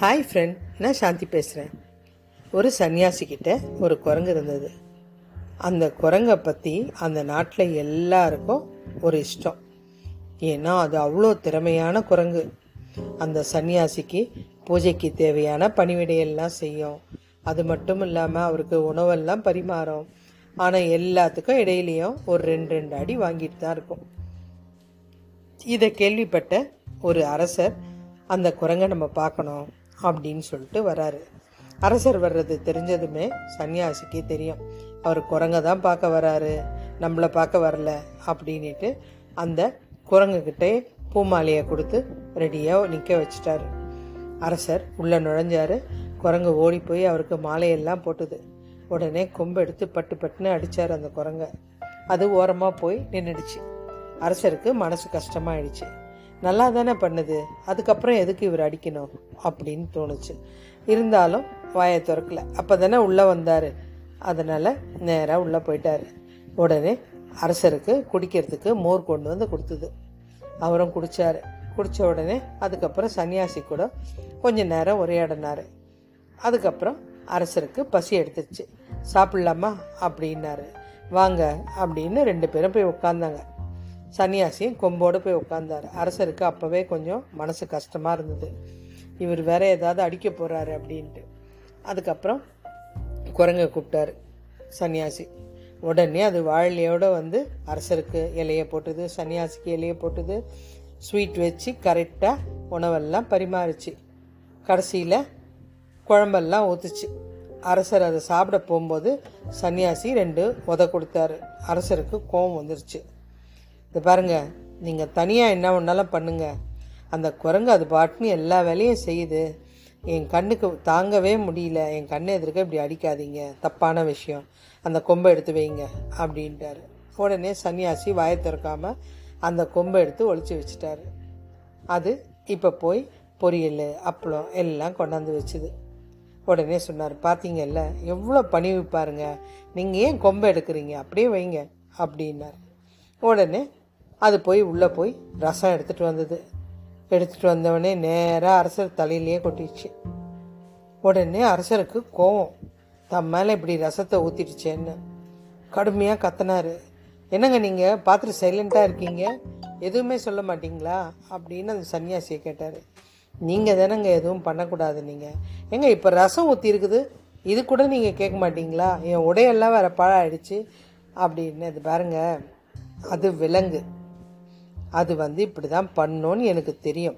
Hi friend நான் சாந்தி பேசுகிறேன் ஒரு சன்னியாசிக்கிட்ட ஒரு குரங்கு இருந்தது. அந்த குரங்கை பற்றி அந்த நாட்டில் எல்லாருக்கும் ஒரு இஷ்டம். ஏன்னா அது அவ்வளோ திறமையான குரங்கு. அந்த சன்னியாசிக்கு பூஜைக்கு தேவையான பணிவிடையெல்லாம் செய்யும். அது மட்டும் இல்லாமல் அவருக்கு உணவெல்லாம் பரிமாறும். ஆனால் எல்லாத்துக்கும் இடையிலையும் ஒரு ரெண்டு ரெண்டு அடி வாங்கிட்டு தான் இருக்கும். இதை கேள்விப்பட்ட ஒரு அரசர் அந்த குரங்கை நம்ம பார்க்கணும். அப்படின்னு சொல்லிட்டு வராரு. அரசர் வர்றது தெரிஞ்சதுமே சன்னியாசிக்கு தெரியும். அவர் குரங்கை தான் பார்க்க வராரு. நம்மளை பார்க்க வரல அப்படின்ட்டு அந்த குரங்குக்கிட்டே பூமாலையை கொடுத்து ரெடியாக நிற்க வச்சிட்டாரு. அரசர் உள்ளே நுழைஞ்சாரு. குரங்கு ஓடி போய் அவருக்கு மாலையெல்லாம் போட்டுது. உடனே கொம்பு எடுத்து பட்டு பட்டுன்னு அடித்தார் அந்த குரங்கை. அது ஓரமாக போய் நின்றுடுச்சு அரசருக்கு மனசு கஷ்டமாயிடுச்சு. நல்லா தானே பண்ணுது? அதுக்கப்புறம் எதுக்கு இவர் அடிக்கணும்? அப்படின்னு தோணுச்சு. இருந்தாலும் வாயை திறக்கல. அப்போ தானே உள்ளே வந்தார். அதனால் நேராக உள்ளே போயிட்டார். உடனே அரசருக்கு குடிக்கிறதுக்கு மோர் கொண்டு வந்து கொடுத்தது. அவரும் குடித்தார் குடித்த உடனே அதுக்கப்புறம் சன்னியாசி கூட கொஞ்ச நேரம் உரையாடினார். அதுக்கப்புறம் அரசருக்கு பசி எடுத்துருச்சு. சாப்பிட்லாமா? அப்படின்னாரு. வாங்க அப்படின்னு ரெண்டு பேரும் போய் உட்காந்தாங்க சன்னியாசியும் கொம்போடு போய் உட்காந்தாரு அரசருக்கு அப்போவே கொஞ்சம் மனசு கஷ்டமாக இருந்தது. இவர் வேற ஏதாவது அடிக்க போகிறாரு அப்படின்ட்டு. அதுக்கப்புறம் குரங்கை கூப்பிட்டாரு சன்னியாசி. உடனே அது வாழையோடு வந்து அரசருக்கு இலையை போட்டுது சன்னியாசிக்கு இலையை போட்டுது ஸ்வீட் வச்சு கரெக்டாக உணவெல்லாம் பரிமாறிச்சு. கடைசியில் குழம்பெல்லாம் ஊற்றுச்சு அரசர் அதை சாப்பிட போகும்போது சன்னியாசி ரெண்டு உத கொடுத்தாரு. அரசருக்கு கோபம் வந்துருச்சு. இது பாருங்க நீங்கள் தனியாக என்ன ஒன்றாலும் பண்ணுங்கள் அந்த குரங்கு அது பாட்டுன்னு எல்லா வேலையும் செய்யுது. என் கண்ணுக்கு தாங்கவே முடியல. என் கண்ணை எதிர்க்க இப்படி அடிக்காதீங்க. தப்பான விஷயம். அந்த கொம்பை எடுத்து வைங்க அப்படின்ட்டாரு. உடனே சன்னியாசி வாயை திறக்காமல் அந்த கொம்பை எடுத்து ஒழிச்சு வச்சுட்டாரு. அது இப்போ போய் பொரியல் அப்பளம் எல்லாம் கொண்டாந்து வச்சுது. உடனே சொன்னார் பார்த்தீங்கல்ல எவ்வளோ பணிவு பாருங்க. நீங்கள் ஏன் கொம்பை எடுக்கிறீங்க? அப்படியே வைங்க அப்படின்னார். உடனே அது போய் உள்ளே போய் ரசம் எடுத்துகிட்டு வந்தது. எடுத்துகிட்டு வந்தவொடனே நேராக அரசர் தலையிலேயே கொட்டிடுச்சு. உடனே அரசருக்கு கோவம். தம் மேலே இப்படி ரசத்தை ஊற்றிடுச்சேன்னு கடுமையாக கத்தினார். என்னங்க நீங்கள் பார்த்துட்டு சைலண்ட்டாக இருக்கீங்க. எதுவுமே சொல்ல மாட்டீங்களா? அப்படின்னு அந்த சன்னியாசியை கேட்டார். நீங்கள் தானேங்க எதுவும் பண்ணக்கூடாது நீங்கள் எங்க இப்போ ரசம் ஊற்றி இருக்குது. இது கூட நீங்கள் கேட்க மாட்டீங்களா? என் உடையெல்லாம் வேறு பழம் ஆயிடுச்சு அப்படின்னு இது பாருங்க அது விலங்கு. அது வந்து இப்படி தான் பண்ணோன்னு எனக்கு தெரியும்.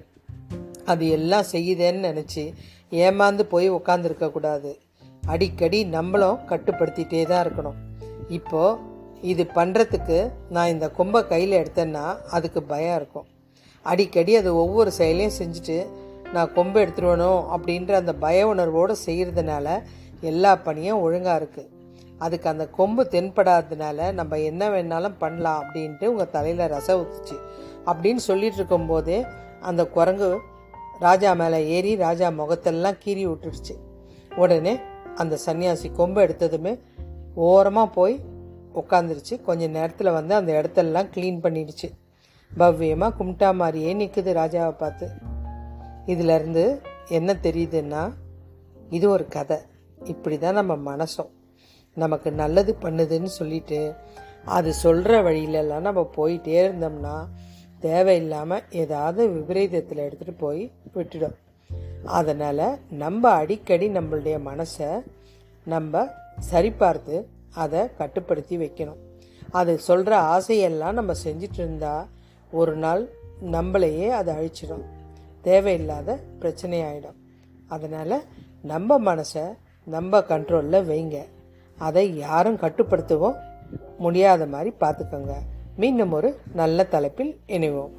அது எல்லாம் செய்யுதேன்னு நினச்சி ஏமாந்து போய் உட்காந்துருக்க கூடாது. அடிக்கடி நம்மளும் கட்டுப்படுத்திட்டே தான் இருக்கணும். இப்போது இது பண்ணுறதுக்கு நான் இந்த கொம்பை கையில் எடுத்தேன்னா அதுக்கு பயம் இருக்கும். அடிக்கடி அது ஒவ்வொரு செயலையும் செஞ்சுட்டு நான் கொம்பை எடுத்துருவணும் அப்படின்ற அந்த பய உணர்வோடு செய்கிறதுனால எல்லா பணியும் ஒழுங்காக இருக்குது அதுக்கு அந்த கொம்பு தென்படாததுனால நம்ம என்ன வேணாலும் பண்ணலாம் அப்படின்ட்டு உங்கள் தலையில் ரசம் ஊற்றுச்சு அப்படின்னு சொல்லிட்டு இருக்கும்போது அந்த குரங்கு ராஜா மேலே ஏறி ராஜா முகத்தெல்லாம் கீறி விட்டுடுச்சு உடனே அந்த சன்னியாசி கொம்பு எடுத்ததுமே ஓரமாக போய் உட்காந்துருச்சு கொஞ்ச நேரத்தில் வந்து அந்த இடத்தெல்லாம் க்ளீன் பண்ணிடுச்சு. பவ்யமாக கும்பிட்டா மாதிரியே நிற்குது ராஜாவை பார்த்து. இதிலேருந்து என்ன தெரியுதுன்னா இது ஒரு கதை. இப்படி தான் நம்ம மனசும். நமக்கு நல்லது பண்ணுதுன்னு சொல்லிட்டு அது சொல்கிற வழியிலெல்லாம் நம்ம போயிட்டே இருந்தோம்னா தேவையில்லாமல் ஏதாவது விபரீதத்தில் எடுத்துகிட்டு போய் விட்டுடும். அதனால் நம்ம அடிக்கடி நம்மளுடைய மனசை நம்ம சரிபார்த்து அதை கட்டுப்படுத்தி வைக்கணும். அது சொல்கிற ஆசையெல்லாம் நம்ம செஞ்சிட்டு இருந்தால் ஒரு நாள் நம்மளையே அதை அழிச்சிடும். தேவையில்லாத பிரச்சனை ஆகிடும் அதனால் நம்ம மனசை நம்ம கண்ட்ரோலில் வைங்க. அதை யாரும் கட்டுப்படுத்தவும் முடியாத மாதிரி பார்த்துக்கோங்க. மீண்டும் ஒரு நல்ல தலைப்பில் இணைவோம்.